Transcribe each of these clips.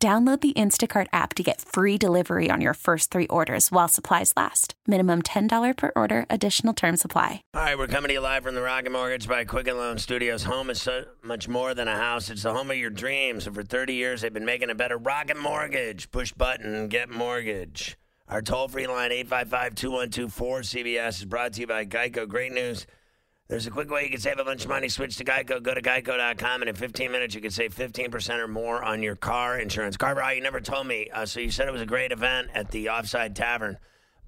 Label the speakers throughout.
Speaker 1: Download the Instacart app to get free delivery on your first three orders while supplies last. Minimum $10 per order, additional term supply.
Speaker 2: All right, we're coming to you live from the Rocket Mortgage by Quicken Loan Studios. Home is so much more than a house, it's the home of your dreams. And for 30 years, they've been making it better. Rocket Mortgage. Push button, get mortgage. Our toll free line, 855 212 4CBS, is brought to you by Geico. Great news. There's a quick way you can save a bunch of money. Switch to Geico. Go to geico.com, and in 15 minutes, you can save 15% or more on your car insurance. Carver, you never told me. Uh, so you said it was a great event at the Offside Tavern,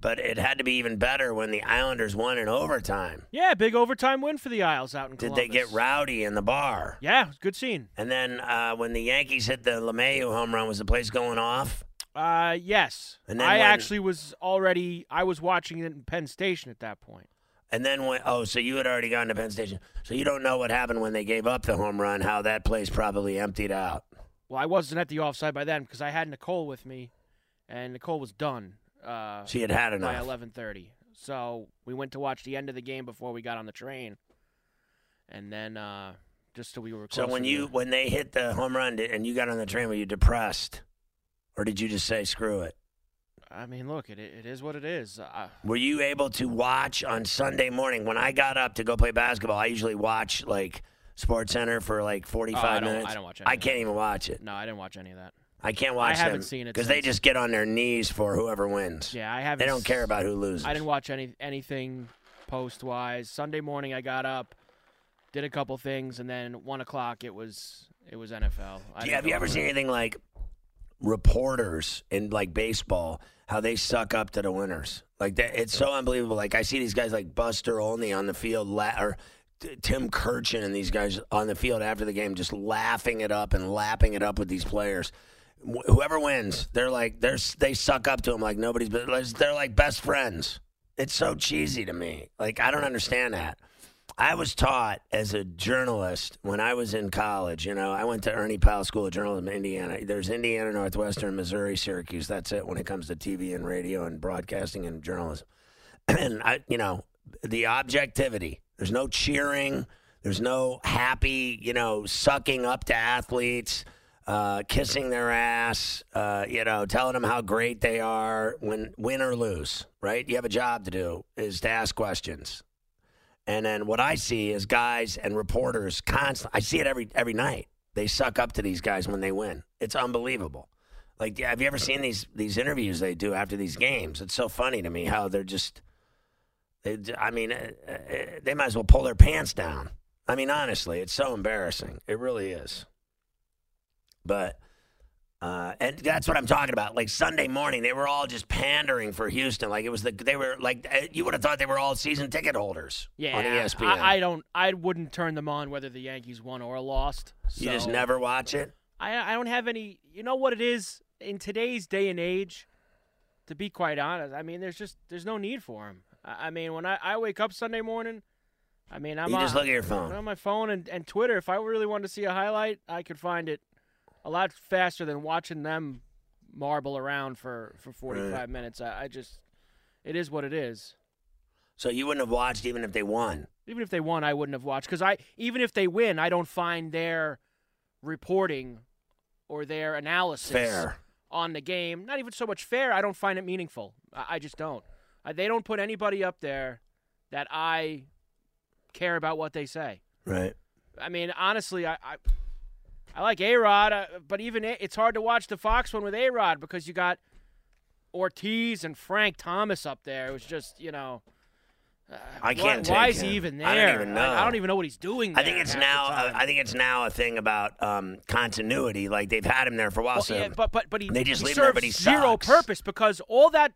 Speaker 2: but it had to be even better when the Islanders won in overtime.
Speaker 3: Yeah, big overtime win for the Isles out in
Speaker 2: Did
Speaker 3: Columbus.
Speaker 2: they get rowdy in the bar?
Speaker 3: Yeah, good scene.
Speaker 2: And then uh, when the Yankees hit the LeMahieu home run, was the place going off?
Speaker 3: Uh, yes.
Speaker 2: And then
Speaker 3: I
Speaker 2: when-
Speaker 3: actually was already. I was watching it in Penn Station at that point.
Speaker 2: And then when oh, so you had already gone to Penn Station, so you don't know what happened when they gave up the home run, how that place probably emptied out.
Speaker 3: Well, I wasn't at the offside by then because I had Nicole with me, and Nicole was done. Uh,
Speaker 2: She had had enough by
Speaker 3: eleven thirty. So we went to watch the end of the game before we got on the train, and then uh, just so we were.
Speaker 2: So when you when they hit the home run and you got on the train, were you depressed, or did you just say screw it?
Speaker 3: I mean, look, it it is what it is. Uh,
Speaker 2: Were you able to watch on Sunday morning when I got up to go play basketball? I usually watch like Sports Center for like forty
Speaker 3: Oh, I don't-
Speaker 2: minutes.
Speaker 3: I don't watch
Speaker 2: I can't even watch it.
Speaker 3: no, I didn't watch any of that.
Speaker 2: I can't watch I
Speaker 3: haven't
Speaker 2: them
Speaker 3: seen it
Speaker 2: because they just get on their knees for whoever wins.
Speaker 3: Yeah, I haven't.
Speaker 2: They don't care about who loses.
Speaker 3: I didn't watch any anything post wise. Sunday morning, I got up, did a couple things, and then one o'clock it was it was NFL. I
Speaker 2: Do you, have you ever seen anything like reporters in like baseball how they suck up to the winners? Like that, it's so unbelievable. Like I see these guys like Buster Olney on the field, la- or T- Tim Kurkjian and these guys on the field after the game, just laughing it up and lapping it up with these players. Wh- whoever wins, they're like they're they suck up to them like nobody's. But they're like best friends. It's so cheesy to me. Like I don't understand that. I was taught as a journalist when I was in college. You know, I went to Ernie Pyle School of Journalism in Indiana. There's Indiana, Northwestern, Missouri, Syracuse. That's it when it comes to TV and radio and broadcasting and journalism. and I, you know, the objectivity. There's no cheering. There's no happy, you know, sucking up to athletes, uh, kissing their ass, uh, you know, telling them how great they are when win or lose. Right? You have a job to do is to ask questions. And then what I see is guys and reporters constant. I see it every every night. They suck up to these guys when they win. It's unbelievable. Like, have you ever seen these these interviews they do after these games? It's so funny to me how they're just. They, I mean, uh, uh, they might as well pull their pants down. I mean, honestly, it's so embarrassing. It really is. But. Uh, and that's what I'm talking about. Like Sunday morning, they were all just pandering for Houston. Like it was the they were like uh, you would have thought they were all season ticket holders
Speaker 3: Yeah,
Speaker 2: on ESPN.
Speaker 3: I, I don't. I wouldn't turn them on whether the Yankees won or lost.
Speaker 2: You just never watch it.
Speaker 3: I I don't have any. You know what it is in today's day and age. To be quite honest, I mean, there's just there's no need for them. I, I mean, when I, I wake up Sunday morning, I mean, I'm
Speaker 2: You
Speaker 3: on,
Speaker 2: just look at your
Speaker 3: I'm
Speaker 2: phone.
Speaker 3: on my phone and, and Twitter. If I really wanted to see a highlight, I could find it a lot faster than watching them marble around for for 45
Speaker 2: Right.
Speaker 3: minutes. I, I just, it is what it is.
Speaker 2: So you wouldn't have watched even if they won.
Speaker 3: Even if they won, I wouldn't have watched because I even if they win, I don't find their reporting or their analysis
Speaker 2: Fair.
Speaker 3: on the game not even so much fair. I don't find it meaningful. I, just don't. I, they don't put anybody up there that I care about what they say.
Speaker 2: Right.
Speaker 3: I mean, honestly, I I, I like A Rod, uh, but even A- it's hard to watch the Fox one with A Rod because you got Ortiz and Frank Thomas up there. It was just you know. uh,
Speaker 2: I can't
Speaker 3: Why, why is he even there?
Speaker 2: I don't even
Speaker 3: Like, I
Speaker 2: know.
Speaker 3: don't even know what he's doing.
Speaker 2: I think it's now. Uh. I think it's now a thing about um, continuity. Like they've had him there for a while.
Speaker 3: Well,
Speaker 2: so
Speaker 3: yeah, but but but he,
Speaker 2: they just
Speaker 3: he
Speaker 2: leave him there, but he
Speaker 3: zero
Speaker 2: sucks.
Speaker 3: purpose because all that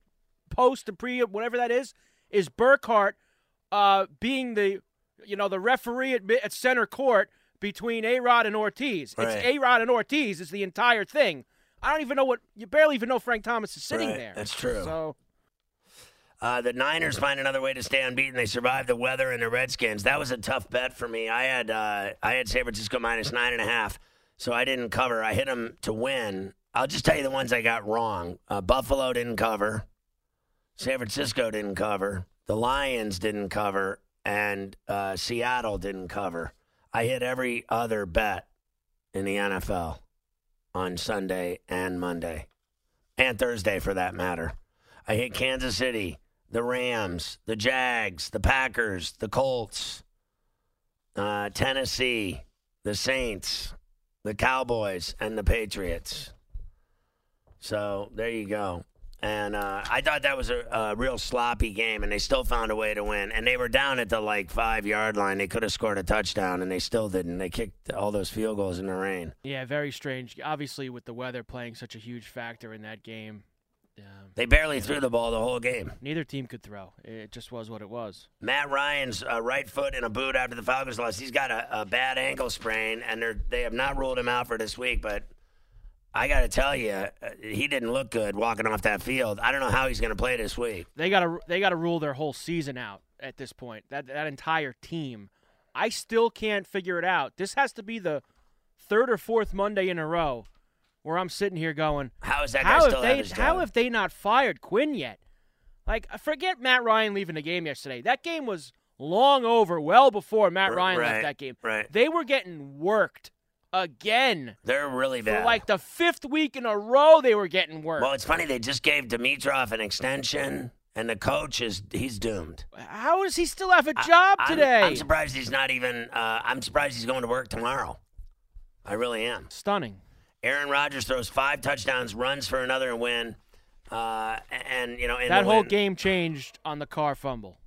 Speaker 3: post and pre whatever that is is Burkhardt uh, being the you know the referee at, at center court between A Rod and Ortiz.
Speaker 2: Right.
Speaker 3: It's A Rod and Ortiz is the entire thing. I don't even know what you barely even know Frank Thomas is sitting
Speaker 2: Right,
Speaker 3: there.
Speaker 2: that's true.
Speaker 3: So
Speaker 2: Uh, the Niners find another way to stay unbeaten. They survive the weather and the Redskins. That was a tough bet for me. I had uh, I had San Francisco minus nine and a half, so I didn't cover. I hit them to win. I'll just tell you the ones I got wrong. Uh, Buffalo didn't cover. San Francisco didn't cover. The Lions didn't cover, and uh, Seattle didn't cover. I hit every other bet in the NFL on Sunday and Monday, and Thursday for that matter. I hit Kansas City, the Rams, the Jags, the Packers, the Colts, uh, Tennessee, the Saints, the Cowboys, and the Patriots. So there you go. And uh, I thought that was a, a real sloppy game, and they still found a way to win. And they were down at the like five yard line. They could have scored a touchdown, and they still didn't. They kicked all those field goals in the rain.
Speaker 3: yeah, very strange. Obviously, with the weather playing such a huge factor in that game, um,
Speaker 2: They barely threw the ball the whole game.
Speaker 3: neither team could throw. It just was what it was.
Speaker 2: Matt Ryan's uh, right foot in a boot after the Falcons lost. He's got a, a bad ankle sprain, and they're, they have not ruled him out for this week. But I got to tell you, uh, he didn't look good walking off that field. I don't know how he's going to play this week.
Speaker 3: They got to they got to rule their whole season out at this point. That that entire team. I still can't figure it out. This has to be the third or fourth Monday in a row where I'm sitting here going,
Speaker 2: How is that guy
Speaker 3: how
Speaker 2: still
Speaker 3: have they how have they not fired Quinn yet? Like forget Matt Ryan leaving the game yesterday. That game was long over, well before Matt Ryan
Speaker 2: right,
Speaker 3: left that game.
Speaker 2: right.
Speaker 3: They were getting worked again.
Speaker 2: They're really
Speaker 3: For
Speaker 2: bad.
Speaker 3: like the fifth week in a row they were getting worse.
Speaker 2: well, it's funny. They just gave Dimitroff an extension, and the coach is he's doomed.
Speaker 3: How does he still have a job
Speaker 2: I'm-
Speaker 3: today?
Speaker 2: I'm surprised he's not even. Uh, I'm surprised he's going to work tomorrow. I really am.
Speaker 3: Stunning.
Speaker 2: Aaron Rodgers throws five touchdowns, runs for another win, uh, and you know in
Speaker 3: That
Speaker 2: the
Speaker 3: whole
Speaker 2: win-
Speaker 3: game changed on the Carr fumble.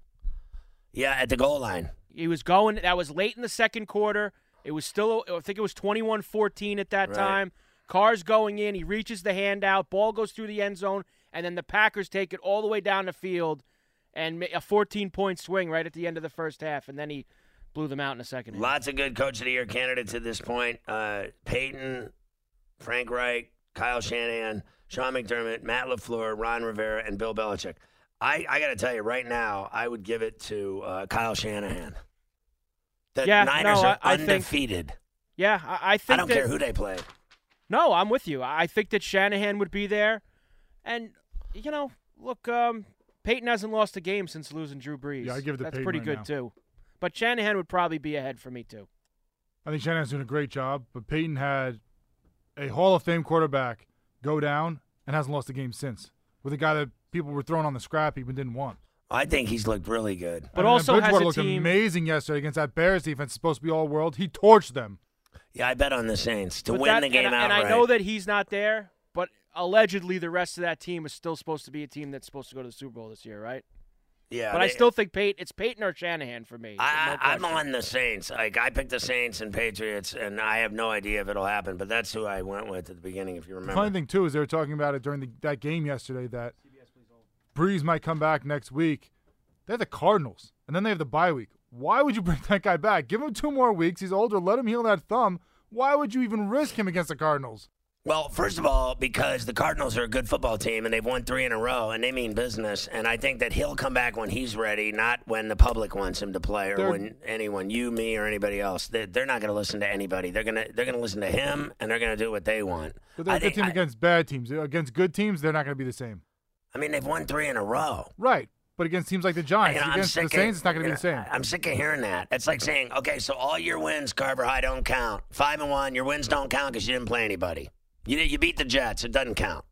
Speaker 2: Yeah, at the goal line.
Speaker 3: He was going. That was late in the second quarter. It was still. I think it was 21-14 at that
Speaker 2: Right.
Speaker 3: time. Carr's going in. He reaches the hand out. Ball goes through the end zone, and then the Packers take it all the way down the field, and a 14-point swing right at the end of the first half, and then he blew them out in the second half.
Speaker 2: Lots of good coach of the year candidates at this point. Uh, Payton, Frank Reich, Kyle Shanahan, Sean McDermott, Matt LaFleur, Ron Rivera, and Bill Belichick. I, I got to tell you right now, I would give it to uh, Kyle Shanahan. The
Speaker 3: Yeah,
Speaker 2: Niners
Speaker 3: no,
Speaker 2: are
Speaker 3: I- I think- Yeah, I, I think
Speaker 2: I don't
Speaker 3: that,
Speaker 2: care who they play.
Speaker 3: No, I'm with you. I think that Shanahan would be there, and you know, look, um, Payton hasn't lost a game since losing Drew Brees.
Speaker 4: Yeah, I give it to
Speaker 3: That's
Speaker 4: Payton
Speaker 3: pretty
Speaker 4: right
Speaker 3: good
Speaker 4: now.
Speaker 3: too. But Shanahan would probably be ahead for me too.
Speaker 4: I think Shanahan's doing a great job, but Payton had a Hall of Fame quarterback go down and hasn't lost a game since. With a guy that people were throwing on the scrap heap and didn't want.
Speaker 2: I think he's looked really good.
Speaker 3: But
Speaker 4: And then
Speaker 3: also has
Speaker 4: Bridgewater
Speaker 3: a
Speaker 4: looked
Speaker 3: team.
Speaker 4: amazing yesterday against that Bears defense. Supposed to be all world. He torched them.
Speaker 2: Yeah, I bet on the Saints to
Speaker 3: but
Speaker 2: win
Speaker 3: that-
Speaker 2: the game
Speaker 3: and, I-
Speaker 2: outright.
Speaker 3: and I know that he's not there, but allegedly the rest of that team is still supposed to be a team that's supposed to go to the Super Bowl this year, right?
Speaker 2: yeah,
Speaker 3: but I still think Payton. It's Payton or Shanahan for me.
Speaker 2: I,
Speaker 3: no
Speaker 2: I'm
Speaker 3: question.
Speaker 2: on the Saints. Like I picked the Saints and Patriots, and I have no idea if it'll happen. But that's who I went with at the beginning, if you
Speaker 4: The
Speaker 2: remember.
Speaker 4: funny thing too is they were talking about it during the, that game yesterday that Brees might come back next week. They have the Cardinals, and then they have the bye week. Why would you bring that guy back? Give him two more weeks. He's older. Let him heal that thumb. Why would you even risk him against the Cardinals?
Speaker 2: Well, first of all, because the Cardinals are a good football team and they've won three in a row and they mean business. And I think that he'll come back when he's ready, not when the public wants him to play or
Speaker 4: They're-
Speaker 2: when anyone, you, me, or anybody else. They, they're not going to listen to anybody. They're gonna they're gonna listen to him and they're gonna do what they want.
Speaker 4: But they're
Speaker 2: I
Speaker 4: a good
Speaker 2: think-
Speaker 4: team
Speaker 2: I-
Speaker 4: against bad teams. Against good teams, they're not going to be the same.
Speaker 2: I mean, they've won three in a row.
Speaker 4: Right. But against teams like the Giants,
Speaker 2: You know,
Speaker 4: against the Saints,
Speaker 2: of,
Speaker 4: it's not going to be the same.
Speaker 2: I'm sick of hearing that. It's like saying, okay, so all your wins, Carver High, don't count. Five and one, your wins don't count because you didn't play anybody. You you beat the Jets, it doesn't count.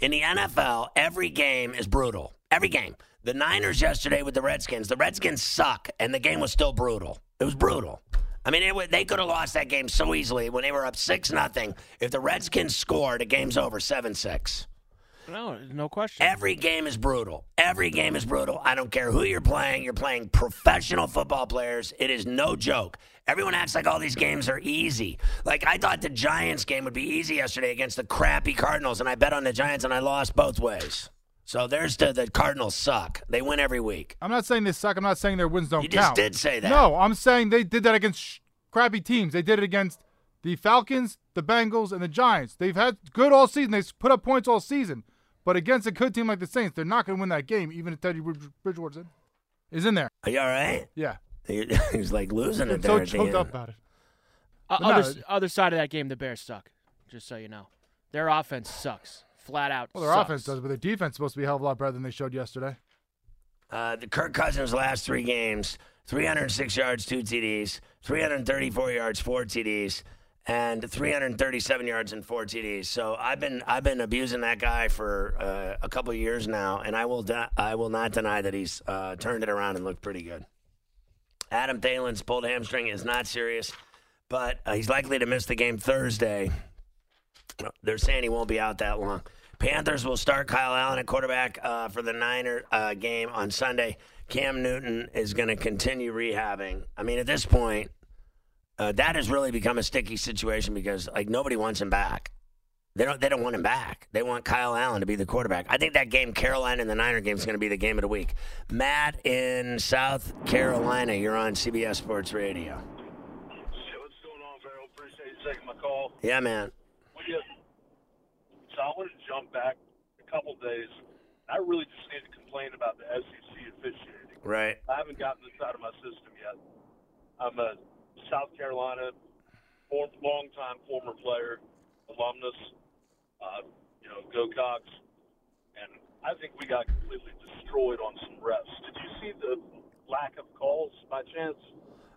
Speaker 2: In the NFL, every game is brutal. Every game. The Niners yesterday with the Redskins, the Redskins suck, and the game was still brutal. It was brutal. I mean, it, they could have lost that game so easily when they were up six nothing. If the Redskins scored, the game's over seven six.
Speaker 3: No, no question.
Speaker 2: Every game is brutal. Every game is brutal. I don't care who you're playing. You're playing professional football players. It is no joke. Everyone acts like all these games are easy. Like I thought the Giants game would be easy yesterday against the crappy Cardinals, and I bet on the Giants and I lost both ways. So there's the the Cardinals suck. They win every week.
Speaker 4: I'm not saying they suck. I'm not saying their wins don't
Speaker 2: You just
Speaker 4: count.
Speaker 2: did say that.
Speaker 4: No, I'm saying they did that against sh- crappy teams. They did it against The Falcons, the Bengals, and the Giants. They've had good all season. They've put up points all season. But against a good team like the Saints, they're not going to win that game, even if Teddy Bridge- Bridgewater's in. Is in there.
Speaker 2: Are you all right?
Speaker 4: Yeah.
Speaker 2: He's like losing it
Speaker 4: I'm
Speaker 2: there.
Speaker 4: so choked up about it.
Speaker 3: Uh,
Speaker 4: But no,
Speaker 3: other, other side of that game, the Bears suck. Just so you know, their offense sucks, flat out.
Speaker 4: Well, their
Speaker 3: sucks.
Speaker 4: offense does, but their defense is supposed to be a hell of a lot better than they showed yesterday.
Speaker 2: Uh, the Kirk Cousins' last three games 306 yards, two TDs, 334 yards, four TDs, and 337 yards and four TDs. So I've been I've been abusing that guy for uh, a couple years now, and I will de- I will not deny that he's uh, turned it around and looked pretty good. Adam Thielen's pulled hamstring is not serious, but uh, he's likely to miss the game Thursday. They're saying he won't be out that long. Panthers will start Kyle Allen at quarterback uh, for the Niner uh, game on Sunday. Cam Newton is going to continue rehabbing. I mean, at this point, uh, that has really become a sticky situation because like nobody wants him back. They don't. They don't want him back. They want Kyle Allen to be the quarterback. I think that game, Carolina and the Niner game, is going to be the game of the week. Matt in South Carolina, you're on CBS Sports Radio.
Speaker 5: Shit, what's going on, Ferrall? Appreciate you taking my call.
Speaker 2: Yeah, man.
Speaker 5: So I want to jump back a couple days. I really just need to complain about the SEC officiating.
Speaker 2: Right.
Speaker 5: I haven't gotten this out of my system yet. I'm a South Carolina, form, longtime former player, alumnus. Uh, you know, go Cox. And I think we got completely destroyed on some refs. Did you see the lack of calls by chance?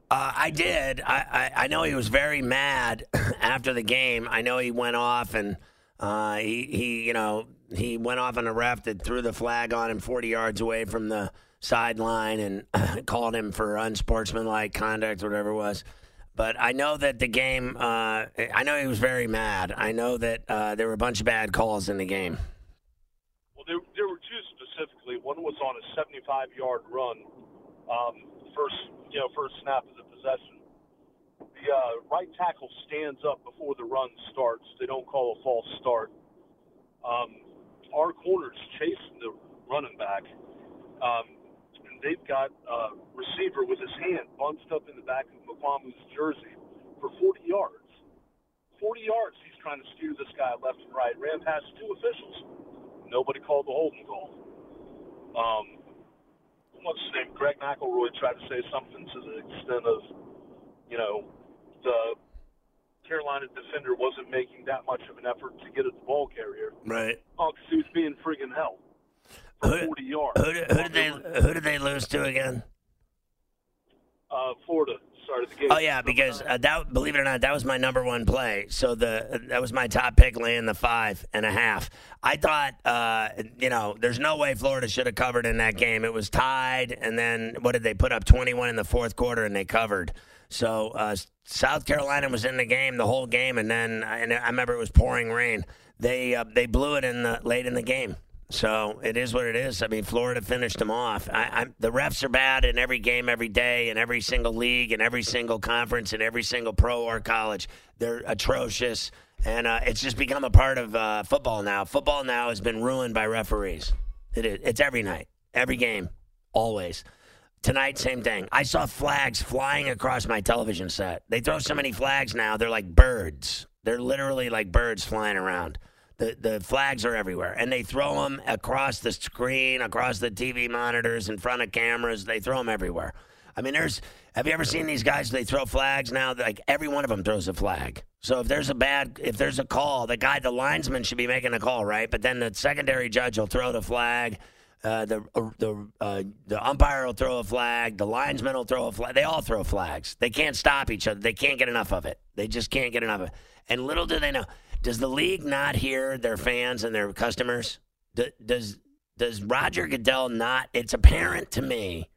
Speaker 2: Uh, I did. I, I, I know he was very mad after the game. I know he went off and uh, he, he, you know, he went off on a ref that threw the flag on him 40 yards away from the sideline and called him for unsportsmanlike conduct, whatever it was. But I know that the game, uh, I know he was very mad. I know that uh, there were a bunch of bad calls in the game.
Speaker 5: Well, there, there were two specifically. One was on a 75-yard run, um, first you know first snap of the possession. The uh, right tackle stands up before the run starts. They don't call a false start. Um, our corners chasing the running back, um, they've got a receiver with his hand bunched up in the back of Mukuamu's jersey for 40 yards. 40 yards. He's trying to steer this guy left and right. Ran past two officials. Nobody called the holding call. Um, what's his name? Greg McElroy tried to say something to the extent of, you know, the Carolina defender wasn't making that much of an effort to get at the ball carrier.
Speaker 2: Right.
Speaker 5: Oh, 'cause he was being friggin' hell for
Speaker 2: Who-
Speaker 5: 40 yards.
Speaker 2: Who did, who did they who did they lose to again?
Speaker 5: Uh, Florida started the game.
Speaker 2: Oh yeah, because uh, that believe it or not, that was my number one play. So the that was my top pick, laying the five and a half. I thought, uh, you know, there's no way Florida should have covered in that game. It was tied, and then what did they put up 21 in the fourth quarter, and they covered. So uh, South Carolina was in the game the whole game, and then and I remember it was pouring rain. They uh, they blew it in the late in the game. So it is what it is. I mean, Florida finished them off. I, the refs are bad in every game, every day, in every single league, in every single conference, in every single pro or college. They're atrocious, and uh, it's just become a part of uh, football now. Football now has been ruined by referees. It is. It's every night, every game, always. Tonight, same thing. I saw flags flying across my television set. They throw so many flags now; they're like birds. They're literally like birds flying around. The, the flags are everywhere, and they throw them across the screen, across the TV monitors, in front of cameras. They throw them everywhere. I mean, there's. Have you ever seen these guys? They throw flags now. Like every one of them throws a flag. So if there's a bad, if there's a call, the guy, the linesman should be making a call, right? But then the secondary judge will throw the flag. Uh, the uh, the uh, the umpire will throw a flag. The linesman will throw a flag. They all throw flags. They can't stop each other. They can't get enough of it. They just can't get enough of it. And little do they know, does the league not hear their fans and their customers? Does does Roger Goodell not? It's apparent to me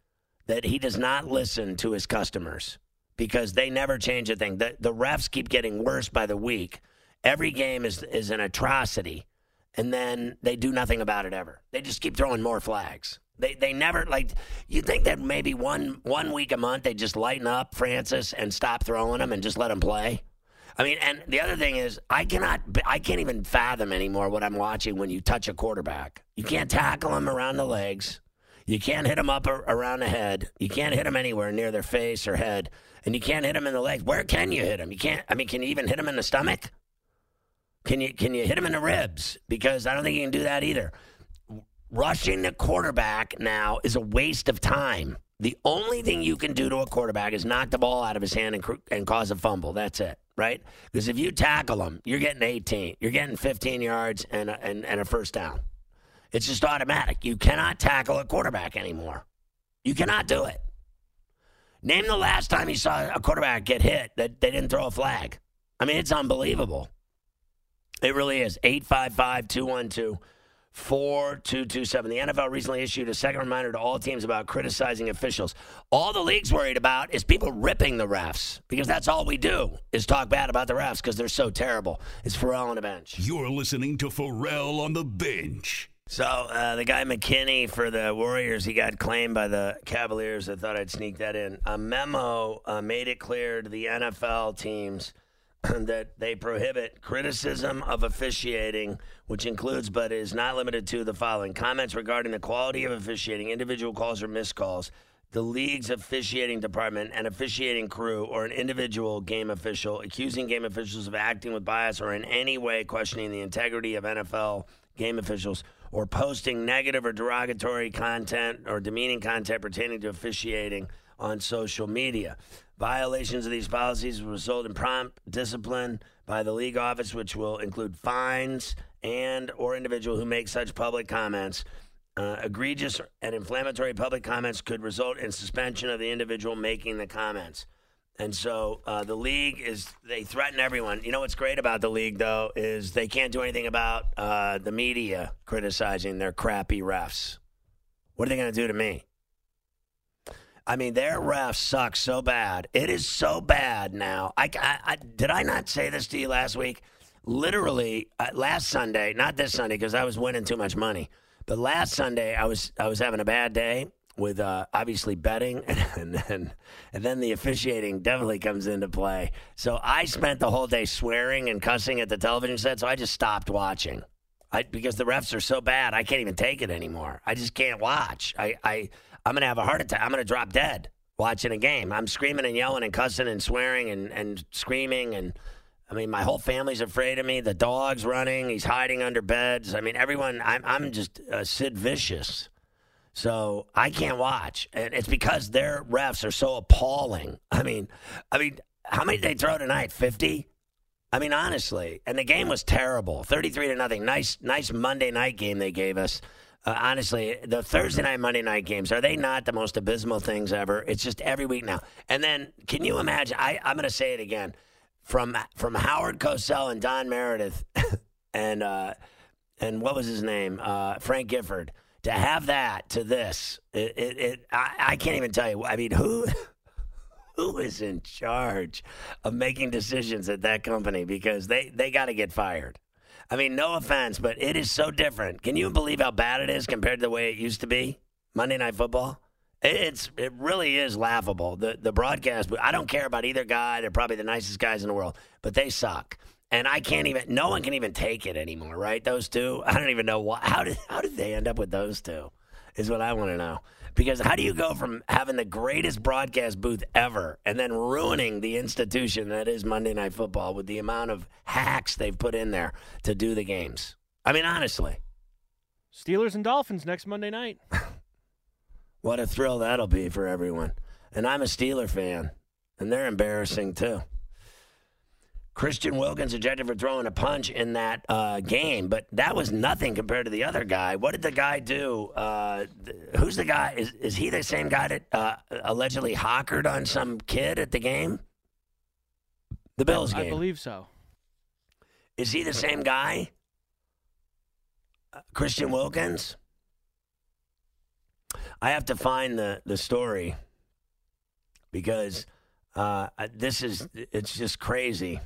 Speaker 2: that he does not listen to his customers because they never change a thing. The the refs keep getting worse by the week. Every game is is an atrocity and then they do nothing about it ever. They just keep throwing more flags. They they never like you think that maybe one one week a month they just lighten up Francis and stop throwing them and just let them play. I mean, and the other thing is I cannot I can't even fathom anymore what I'm watching when you touch a quarterback. You can't tackle him around the legs. You can't hit him up around the head. You can't hit him anywhere near their face or head, and you can't hit him in the legs. Where can you hit him? You can't. I mean, can you even hit him in the stomach? Can you can you hit him in the ribs? Because I don't think you can do that either. Rushing the quarterback now is a waste of time. The only thing you can do to a quarterback is knock the ball out of his hand and, and cause a fumble. That's it, right? Because if you tackle them, you're getting 18, you're getting 15 yards and a, and, and a first down. It's just automatic. You cannot tackle a quarterback anymore. You cannot do it. Name the last time you saw a quarterback get hit that they didn't throw a flag. I mean, it's unbelievable. It really is. 855 212 4227. The NFL recently issued a second reminder to all teams about criticizing officials. All the league's worried about is people ripping the refs because that's all we do is talk bad about the refs because they're so terrible. It's Ferrall on the bench.
Speaker 6: You're listening to Ferrall on the bench.
Speaker 2: So uh, the guy McKinnie for the Warriors, he got claimed by the Cavaliers. I thought I'd sneak that in. A memo uh, made it clear to the NFL teams that they prohibit criticism of officiating, which includes but is not limited to the following comments regarding the quality of officiating, individual calls or missed calls, the league's officiating department, an officiating crew, or an individual game official accusing game officials of acting with bias or in any way questioning the integrity of NFL game officials or posting negative or derogatory content or demeaning content pertaining to officiating on social media. Violations of these policies will result in prompt discipline by the league office, which will include fines and or individual who make such public comments. Uh, egregious and inflammatory public comments could result in suspension of the individual making the comments. And so uh, the league is, they threaten everyone. You know what's great about the league, though, is they can't do anything about uh, the media criticizing their crappy refs. What are they going to do to me? I mean, their refs suck so bad. It is so bad now. I, I, I did I not say this to you last week? Literally, uh, last Sunday, not this Sunday because I was winning too much money, but last Sunday I was I was having a bad day with uh, obviously betting, and, then and then the officiating definitely comes into play. So I spent the whole day swearing and cussing at the television set. So I just stopped watching. I, because the refs are so bad, I can't even take it anymore. I just can't watch. I, I I'm gonna have a heart attack. I'm gonna drop dead watching a game. I'm screaming and yelling and cussing and swearing and, and screaming and I mean my whole family's afraid of me. The dog's running. He's hiding under beds. I mean everyone. I'm I'm just uh, Sid Vicious. So I can't watch, and it's because their refs are so appalling. I mean, I mean, how many did they throw tonight? Fifty. I mean, honestly, and the game was terrible, thirty-three to nothing. Nice, nice Monday night game they gave us. Uh, honestly, the Thursday night, Monday night games are they not the most abysmal things ever? It's just every week now. And then, can you imagine? I, I'm going to say it again from from Howard Cosell and Don Meredith, and uh, and what was his name? Uh, Frank Gifford. To have that to this, it, it, it I, I can't even tell you. I mean, who who is in charge of making decisions at that company? Because they they got to get fired. I mean, no offense, but it is so different. Can you believe how bad it is compared to the way it used to be? Monday Night Football. It's it really is laughable. The the broadcast. I don't care about either guy. They're probably the nicest guys in the world, but they suck. And I can't even. No one can even take it anymore, right? Those two. I don't even know why. How did how did they end up with those two? Is what I want to know. Because how do you go from having the greatest broadcast booth ever and then ruining the institution that is Monday Night Football with the amount of hacks they've put in there to do the games? I mean, honestly.
Speaker 3: Steelers and Dolphins next Monday night.
Speaker 2: what a thrill that'll be for everyone. And I'm a Steeler fan, and they're embarrassing too. Christian Wilkins ejected for throwing a punch in that uh, game, but that was nothing compared to the other guy. What did the guy do? Uh, th- who's the guy? Is, is he the same guy that uh, allegedly hawkered on some kid at the game? The Bills game.
Speaker 3: I believe so.
Speaker 2: Is he the same guy? Uh, Christian Wilkins? I have to find the, the story because uh, this is, it's just crazy.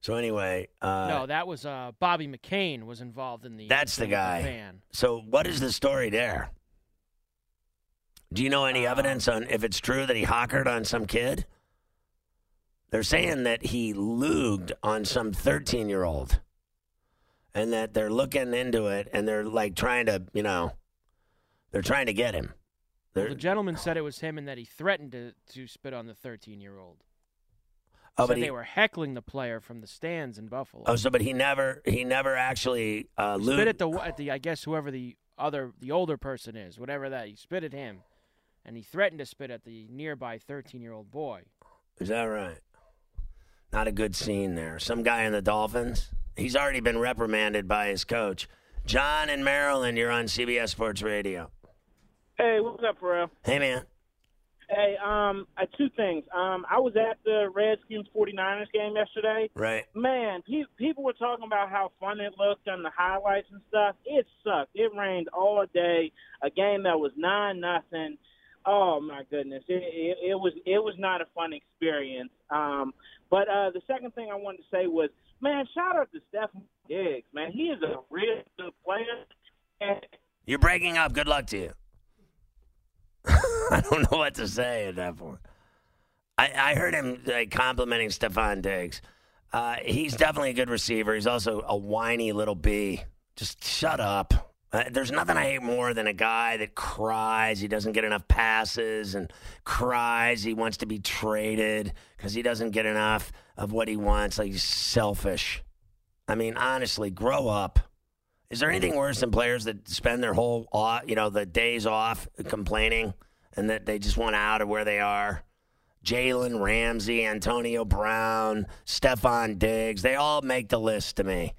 Speaker 2: So anyway, uh,
Speaker 3: no, that was uh, Bobby McCain was involved in the.
Speaker 2: That's the guy.
Speaker 3: Fan.
Speaker 2: So what is the story there? Do you know any uh, evidence on if it's true that he hawkered on some kid? They're saying that he luged on some 13 year old, and that they're looking into it, and they're like trying to, you know, They're trying to get him.
Speaker 3: Well, the gentleman said it was him and that he threatened to, to spit on the 13 year old.
Speaker 2: Oh,
Speaker 3: said
Speaker 2: but he,
Speaker 3: they were heckling the player from the stands in Buffalo.
Speaker 2: oh, so but he never he never actually uh,
Speaker 3: He
Speaker 2: lewd-
Speaker 3: spit at the at the I guess whoever the other the older person is, whatever that. He spit at him, and he threatened to spit at the nearby 13 year old boy.
Speaker 2: Is that right? Not a good scene there. Some guy in the Dolphins. He's already been reprimanded by his coach. John in Maryland, you're on CBS Sports Radio.
Speaker 7: Hey, what's up, Ferrall?
Speaker 2: Hey, man.
Speaker 7: Hey, um, uh, two things. Um, I was at the Redskins 49ers game yesterday.
Speaker 2: Right.
Speaker 7: Man, pe- people were talking about how fun it looked on the highlights and stuff. It sucked. It rained all day. A game that was nine nothing. Oh my goodness, it, it, it was it was not a fun experience. Um, but uh, the second thing I wanted to say was, man, shout out to Stefon Diggs. Man, he is a real good player. And
Speaker 2: You're breaking up. Good luck to you. I don't know what to say at that point. I, I heard him like, complimenting Stefon Diggs. Uh, he's definitely a good receiver. He's also a whiny little bee. Just shut up. Uh, there's nothing I hate more than a guy that cries he doesn't get enough passes and cries he wants to be traded because he doesn't get enough of what he wants. Like he's selfish. I mean, honestly, grow up. Is there anything worse than players that spend their whole, you know, the days off complaining and that they just want out of where they are? Jalen Ramsey, Antonio Brown, Stefon Diggs, they all make the list to me.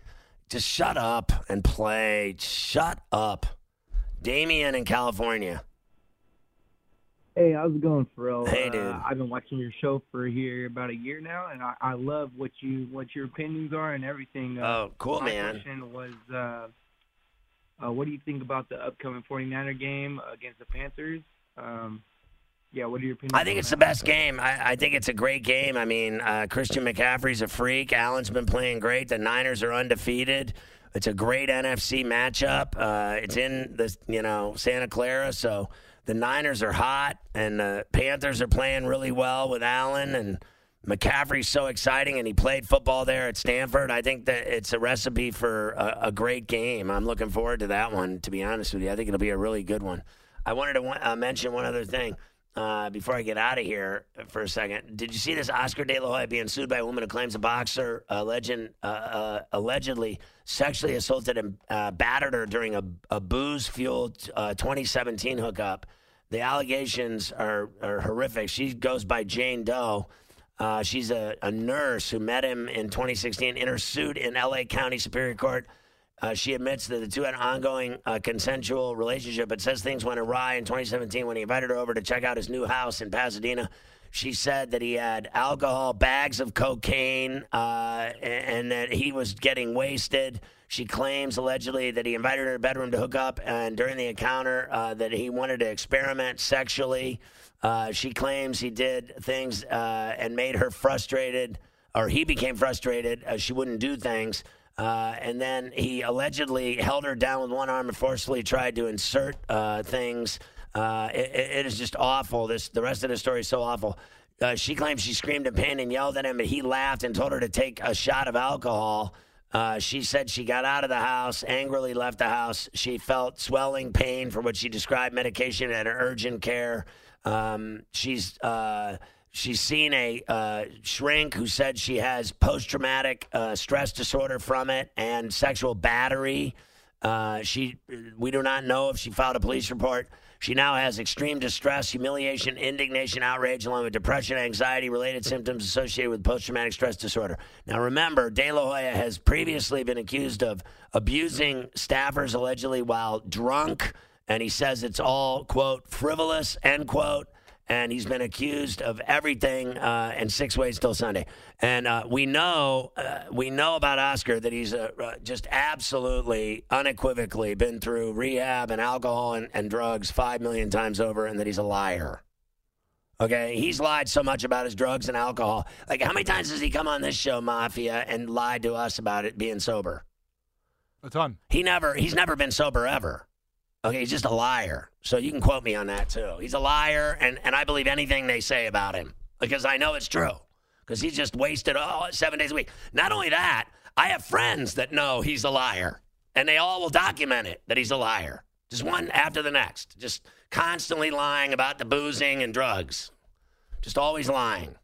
Speaker 2: Just shut up and play. Shut up. Damien in California.
Speaker 8: Hey, how's it going, Ferrall?
Speaker 2: Hey,
Speaker 8: Uh,
Speaker 2: dude.
Speaker 8: I've been watching your show for here about a year now, and I, I love what you what your opinions are and everything. Uh,
Speaker 2: Oh, cool,
Speaker 8: my
Speaker 2: man.
Speaker 8: question was, uh, uh, what do you think about the upcoming 49er game against the Panthers? Um, yeah, what are your opinions?
Speaker 2: I think it's
Speaker 8: that?
Speaker 2: the best game. I, I think it's a great game. I mean, uh, Christian McCaffrey's a freak. Allen's been playing great. The Niners are undefeated. It's a great NFC matchup. Uh, it's in the you know Santa Clara, so the Niners are hot, and the Panthers are playing really well with Allen and. McCaffrey's so exciting, and he played football there at Stanford. I think that it's a recipe for a, a great game. I'm looking forward to that one. To be honest with you, I think it'll be a really good one. I wanted to uh, mention one other thing uh, before I get out of here for a second. Did you see this Oscar De La Hoya being sued by a woman who claims a boxer legend, uh, uh, allegedly sexually assaulted and uh, battered her during a, a booze fueled uh, 2017 hookup? The allegations are, are horrific. She goes by Jane Doe. Uh, she's a, a nurse who met him in 2016 in her suit in LA County Superior Court. Uh, she admits that the two had an ongoing uh, consensual relationship, but says things went awry in 2017 when he invited her over to check out his new house in Pasadena. She said that he had alcohol, bags of cocaine, uh, and, and that he was getting wasted. She claims allegedly that he invited her to her bedroom to hook up, and during the encounter, uh, that he wanted to experiment sexually. Uh, she claims he did things uh, and made her frustrated, or he became frustrated. She wouldn't do things. Uh, and then he allegedly held her down with one arm and forcefully tried to insert uh, things. Uh, it, it is just awful. This the rest of the story is so awful. Uh, she claims she screamed in pain and yelled at him, but he laughed and told her to take a shot of alcohol. Uh, she said she got out of the house, angrily left the house. She felt swelling pain for what she described medication at urgent care. Um, she's she's seen a uh, shrink who said she has post traumatic uh, stress disorder from it and sexual battery. Uh, she we do not know if she filed a police report. She now has extreme distress, humiliation, indignation, outrage, along with depression, anxiety related symptoms associated with post traumatic stress disorder. Now, remember, De La Hoya has previously been accused of abusing staffers allegedly while drunk, and he says it's all, quote, frivolous, end quote. And he's been accused of everything uh, in six ways till Sunday. And uh, we know uh, we know about Oscar that he's uh, uh, just absolutely unequivocally been through rehab and alcohol and, and drugs five million times over, and that he's a liar. Okay, he's lied so much about his drugs and alcohol. Like, how many times has he come on this show, Mafia, and lied to us about it being sober?
Speaker 4: A ton.
Speaker 2: He never. He's never been sober ever. Okay, he's just a liar. So you can quote me on that too. He's a liar, and, and I believe anything they say about him because I know it's true. Because he's just wasted all seven days a week. Not only that, I have friends that know he's a liar, and they all will document it that he's a liar. Just one after the next. Just constantly lying about the boozing and drugs. Just always lying.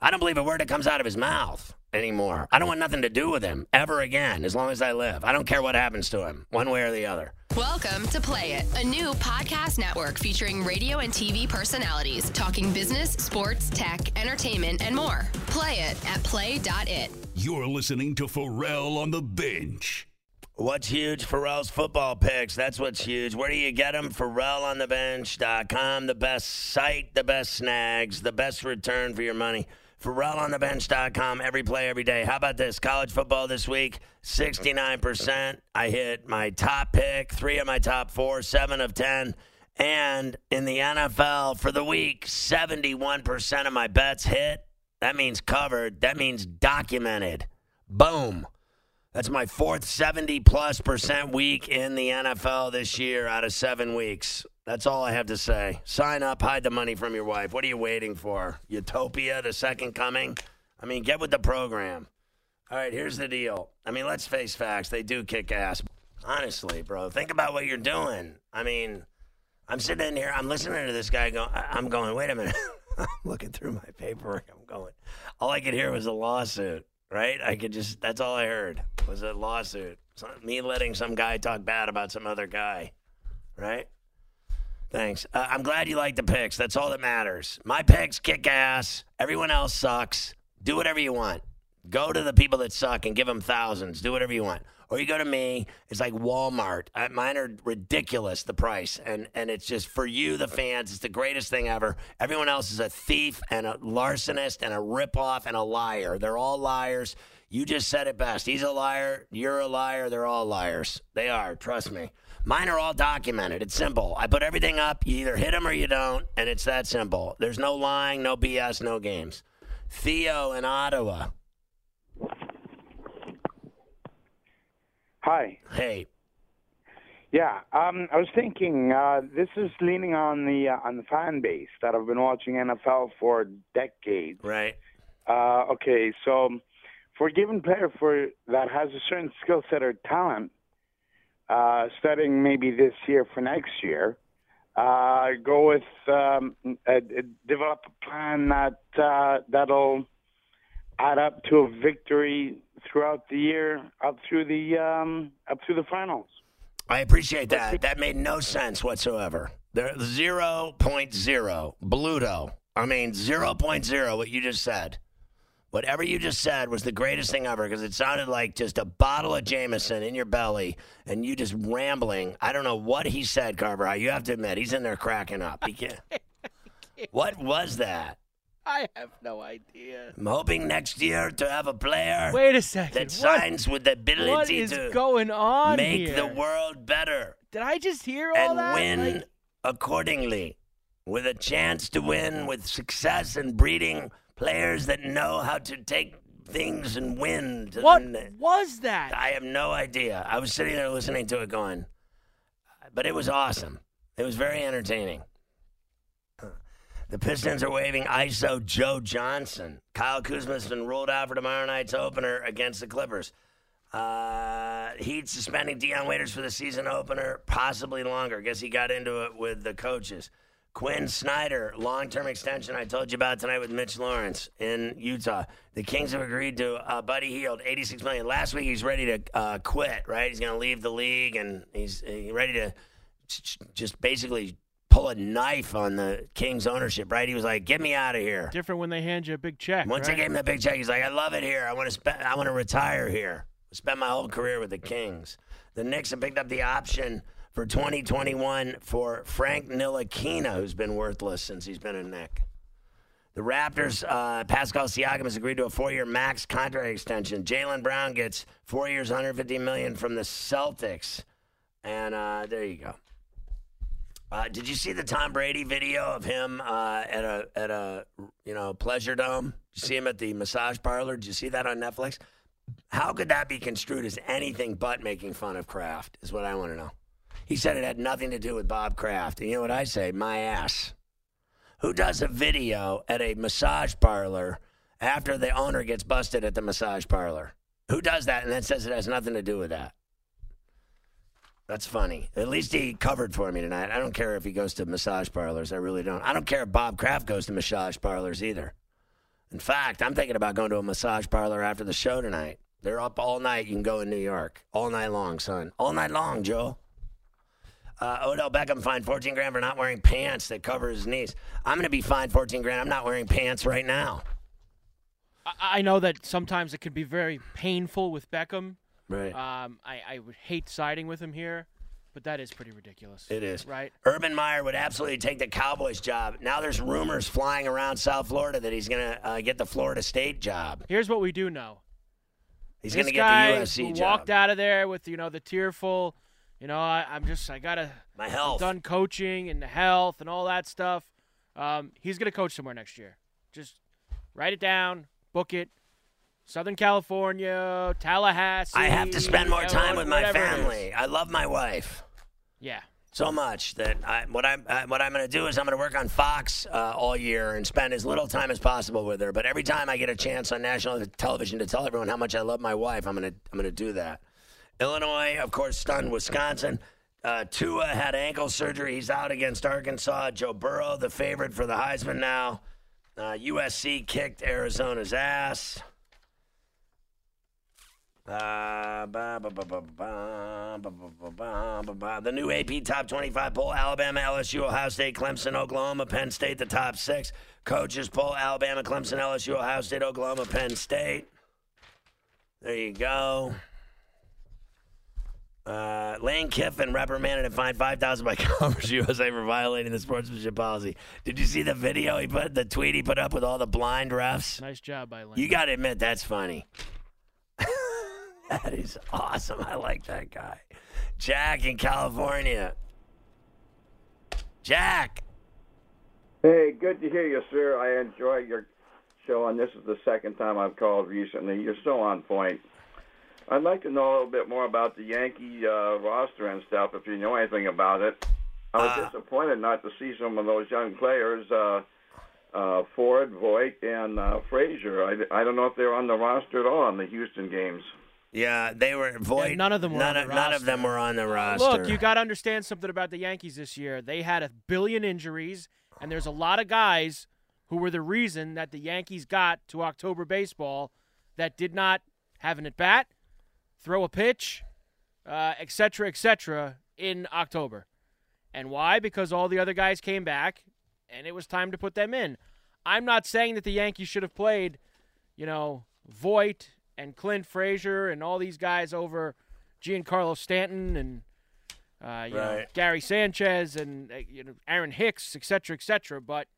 Speaker 2: I don't believe a word that comes out of his mouth anymore. I don't want nothing to do with him ever again as long as I live. I don't care what happens to him, one way or the other.
Speaker 9: Welcome to Play It, a new podcast network featuring radio and TV personalities talking business, sports, tech, entertainment, and more. Play it at play.it.
Speaker 6: You're listening to Ferrall on the bench.
Speaker 2: What's huge? Ferrall's football picks. That's what's huge. Where do you get them? FerrallOnTheBench.com. The best site, the best snags, the best return for your money. FerrallOnTheBench.com. Every play, every day. How about this? College football this week, 69%. I hit my top pick, three of my top four, seven of 10. And in the NFL for the week, 71% of my bets hit. That means covered. That means documented. Boom. That's my fourth 70 plus percent week in the NFL this year out of seven weeks. That's all I have to say. Sign up, hide the money from your wife. What are you waiting for? Utopia, the second coming? I mean, get with the program. All right, here's the deal. I mean, let's face facts. They do kick ass. Honestly, bro, think about what you're doing. I mean, I'm sitting in here, I'm listening to this guy go, I- I'm going, wait a minute. I'm looking through my paperwork. I'm going, all I could hear was a lawsuit, right? I could just, that's all I heard was a lawsuit. Me letting some guy talk bad about some other guy, right? Thanks. Uh, I'm glad you like the picks. That's all that matters. My picks kick ass. Everyone else sucks. Do whatever you want. Go to the people that suck and give them thousands. Do whatever you want. Or you go to me. It's like Walmart. Uh, mine are ridiculous, the price. And, and it's just for you, the fans, it's the greatest thing ever. Everyone else is a thief and a larcenist and a ripoff and a liar. They're all liars. You just said it best. He's a liar. You're a liar. They're all liars. They are. Trust me. Mine are all documented. It's simple. I put everything up. You either hit them or you don't, and it's that simple. There's no lying, no BS, no games. Theo in Ottawa.
Speaker 10: Hi.
Speaker 2: Hey.
Speaker 10: Yeah, um, I was thinking uh, this is leaning on the uh, on the fan base that I've been watching NFL for decades.
Speaker 2: Right.
Speaker 10: Uh, okay, so for a given player for that has a certain skill set or talent, uh, studying maybe this year for next year, uh, go with um, uh, develop a plan that uh, that'll add up to a victory throughout the year, up through the um, up through the finals.
Speaker 2: I appreciate that. That made no sense whatsoever. There, 0.0. Bluto. I mean, 0.0, what you just said. Whatever you just said was the greatest thing ever because it sounded like just a bottle of Jameson in your belly and you just rambling. I don't know what he said, Carver. You have to admit, he's in there cracking up. He can't. what was that?
Speaker 3: I have no idea.
Speaker 2: I'm hoping next year to have a player
Speaker 3: Wait a second.
Speaker 2: that
Speaker 3: What-
Speaker 2: with the ability
Speaker 3: what is
Speaker 2: to
Speaker 3: going on
Speaker 2: make
Speaker 3: here?
Speaker 2: the world better
Speaker 3: Did I just hear all
Speaker 2: and
Speaker 3: that?
Speaker 2: win
Speaker 3: Like,
Speaker 2: accordingly with a chance to win with success and breeding players that know how to take things and win.
Speaker 3: what
Speaker 2: and-
Speaker 3: was that?
Speaker 2: I have no idea. I was sitting there listening to it going, but it was awesome. It was very entertaining. The Pistons are waving ISO Joe Johnson. Kyle Kuzma's been ruled out for tomorrow night's opener against the Clippers. Uh, Heat suspending Dion Waiters for the season opener, possibly longer. Guess he got into it with the coaches. Quin Snyder, long term extension I told you about tonight with Mitch Lawrence in Utah. The Kings have agreed to uh, Buddy Hield, 86 million. Last week he's ready to uh, quit, right? He's going to leave the league and he's, ready to just basically pull a knife on the Kings ownership, right? He was like, get me out of here.
Speaker 3: Different when they hand you a big check.
Speaker 2: Once
Speaker 3: right?
Speaker 2: I gave him the big check, he's like, "I love it here. I want to spend. I want to retire here. Spend my whole career with the Kings." The Knicks have picked up the option for 2021 for Frank Ntilikina, who's been worthless since he's been a Knick. The Raptors, uh, Pascal Siakam has agreed to a four-year max contract extension. Jaylen Brown gets four years, 150 million from the Celtics, and uh, there you go. Uh, did you see the Tom Brady video of him uh, at a at a you know pleasure dome? Did you see him at the massage parlor? Did you see that on Netflix? How could that be construed as anything but making fun of Kraft? Is what I want to know. He said it had nothing to do with Bob Kraft. And you know what I say? My ass. Who does a video at a massage parlor after the owner gets busted at the massage parlor? Who does that and then says it has nothing to do with that? That's funny. At least he covered for me tonight. I don't care if he goes to massage parlors. I really don't. I don't care if Bob Kraft goes to massage parlors either. In fact, I'm thinking about going to a massage parlor after the show tonight. They're up all night. You can go in New York all night long, son. All night long, Joe. Uh, Odell Beckham fined 14 grand for not wearing pants that cover his knees. I'm going to be fined 14 grand. I'm not wearing pants right now.
Speaker 3: I, I know that sometimes it can be very painful with Beckham.
Speaker 2: Right.
Speaker 3: Um, I, I would hate siding with him here, but that is pretty ridiculous.
Speaker 2: It is.
Speaker 3: Right?
Speaker 2: Urban Meyer would absolutely take the Cowboys job. Now there's rumors flying around South Florida that he's going to uh, get the Florida State job.
Speaker 3: Here's what we do know.
Speaker 2: He's going to get the USC job.
Speaker 3: walked out of there with you know the tearful, you know I, I'm just I gotta
Speaker 2: My health.
Speaker 3: done coaching and the health and all that stuff. Um, he's gonna coach somewhere next year. Just write it down, book it. Southern California, Tallahassee.
Speaker 2: I have to spend more time with my
Speaker 3: whatever it is.
Speaker 2: family. I love my wife.
Speaker 3: Yeah.
Speaker 2: so much that I, what I'm uh, what I'm going to do is I'm going to work on Fox uh, all year and spend as little time as possible with her. But every time I get a chance on national television to tell everyone how much I love my wife, I'm going to I'm going to do that. Illinois, of course, stunned Wisconsin. Uh, Tua had ankle surgery. He's out against Arkansas. Joe Burrow, the favorite for the Heisman now. Uh, USC kicked Arizona's ass. The new AP Top 25 poll Alabama, LSU, Ohio State, Clemson, Oklahoma, Penn State, the top six. Coaches poll Alabama, Clemson, LSU, Ohio State, Oklahoma, Penn State. There you go. Uh, Lane Kiffin reprimanded and fined five thousand by Conference USA for violating the sportsmanship policy. Did you see the video he put, the tweet he put up with all the blind refs?
Speaker 3: Nice job by Lane.
Speaker 2: You got to admit that's funny. that is awesome. I like that guy. Jack in California. Jack.
Speaker 11: Hey, good to hear you, sir. I enjoy your show, and this is the second time I've called recently. You're still on point. I'd like to know a little bit more about the Yankee uh, roster and stuff, if you know anything about it. I was disappointed not to see some of those young players, uh, uh, Ford, Voit, and uh, Frazier. I, I don't know if they're on the roster at all in the Houston games.
Speaker 2: Yeah, they were void.
Speaker 3: none of them were
Speaker 2: none,
Speaker 3: on
Speaker 2: of,
Speaker 3: the
Speaker 2: none of them were on the roster.
Speaker 3: Look, you got to understand something about the Yankees this year. They had a billion injuries, and there's a lot of guys who were the reason that the Yankees got to October baseball that did not have an at bat, throw a pitch, uh, et cetera, et cetera, in October. And why? Because all the other guys came back, and it was time to put them in. I'm not saying that the Yankees should have played, you know, Voit and Clint Frazier and all these guys over Giancarlo Stanton and uh, you know, Gary Sanchez and uh, you know Aaron Hicks, et cetera, et cetera. But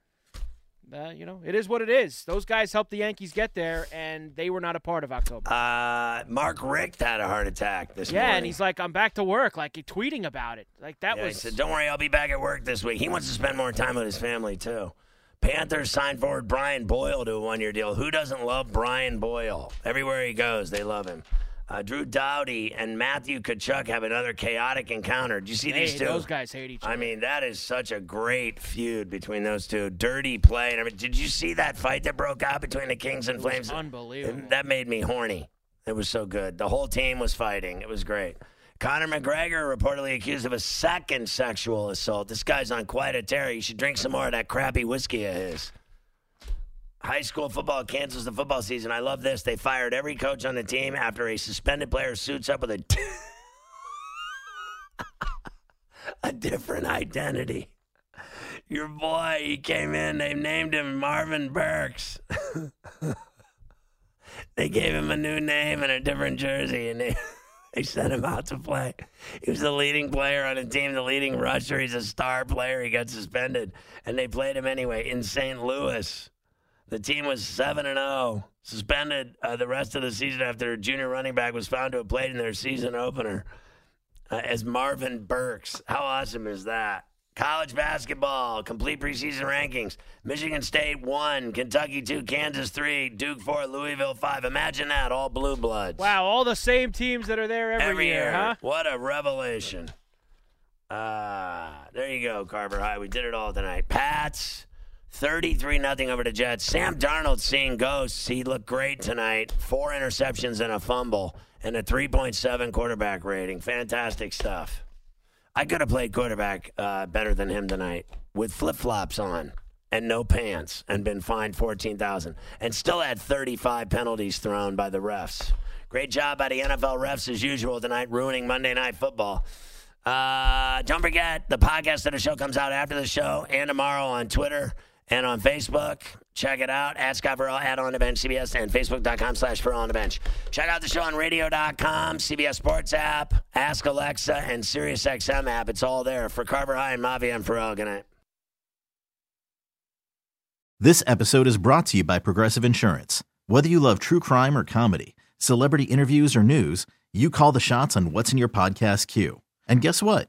Speaker 3: uh, you know, it is what it is. Those guys helped the Yankees get there, and they were not a part of October.
Speaker 2: Uh, Mark Richt had a heart attack this
Speaker 3: yeah,
Speaker 2: morning.
Speaker 3: and he's like, "I'm back to work," like tweeting about it. Like that
Speaker 2: Yeah, he
Speaker 3: was
Speaker 2: said, "Don't worry, I'll be back at work this week." He wants to spend more time with his family too. Panthers signed forward Brian Boyle to a one-year deal. Who doesn't love Brian Boyle? Everywhere he goes, they love him. Uh, Drew Doughty and Matthew Tkachuk have another chaotic encounter. Do you see
Speaker 3: Hey,
Speaker 2: these two?
Speaker 3: those guys hate each other.
Speaker 2: I mean, that is such a great feud between those two. Dirty play. And I mean, did you see that fight that broke out between the Kings and Flames?
Speaker 3: unbelievable.
Speaker 2: That made me horny. It was so good. The whole team was fighting. It was great. Conor McGregor reportedly accused of a second sexual assault. This guy's on quite a tear. You should drink some more of that crappy whiskey of his. High school football cancels the football season. I love this. They fired every coach on the team after a suspended player suits up with a a different identity. Your boy, he came in. They named him Marvin Burks. they gave him a new name and a different jersey, and they they sent him out to play. He was the leading player on the team, the leading rusher. He's a star player. He got suspended, and they played him anyway in St. Louis. The team was seven and zero, suspended uh, the rest of the season after their junior running back was found to have played in their season opener uh, as Marvin Burks. How awesome is that? College basketball, complete preseason rankings. Michigan State 1, Kentucky 2, Kansas 3, Duke 4, Louisville 5. Imagine that, all blue bloods.
Speaker 3: wow, all the same teams that are there every,
Speaker 2: Every
Speaker 3: year, huh?
Speaker 2: What a revelation. Uh, there you go, Carver High. We did it all tonight. Pats, 33 nothing over the Jets. Sam Darnold seeing ghosts. He looked great tonight. Four interceptions and a fumble, and a 3.7 quarterback rating. Fantastic stuff. I could have played quarterback uh, better than him tonight with flip flops on and no pants and been fined 14000 and still had 35 penalties thrown by the refs. Great job by the NFL refs as usual tonight, ruining Monday Night Football. Uh, don't forget, the podcast of the show comes out after the show and tomorrow on Twitter and on Facebook. Check it out at Scott Ferrall at On the Bench CBS and Facebook.com slash Ferrall on the Bench. Check out the show on radio.com, CBS Sports app, Ask Alexa, and SiriusXM app. It's all there. For Carver High and Mavi, I'm Ferrall. Good night.
Speaker 12: This episode is brought to you by Progressive Insurance. Whether you love true crime or comedy, celebrity interviews or news, you call the shots on what's in your podcast queue. And guess what?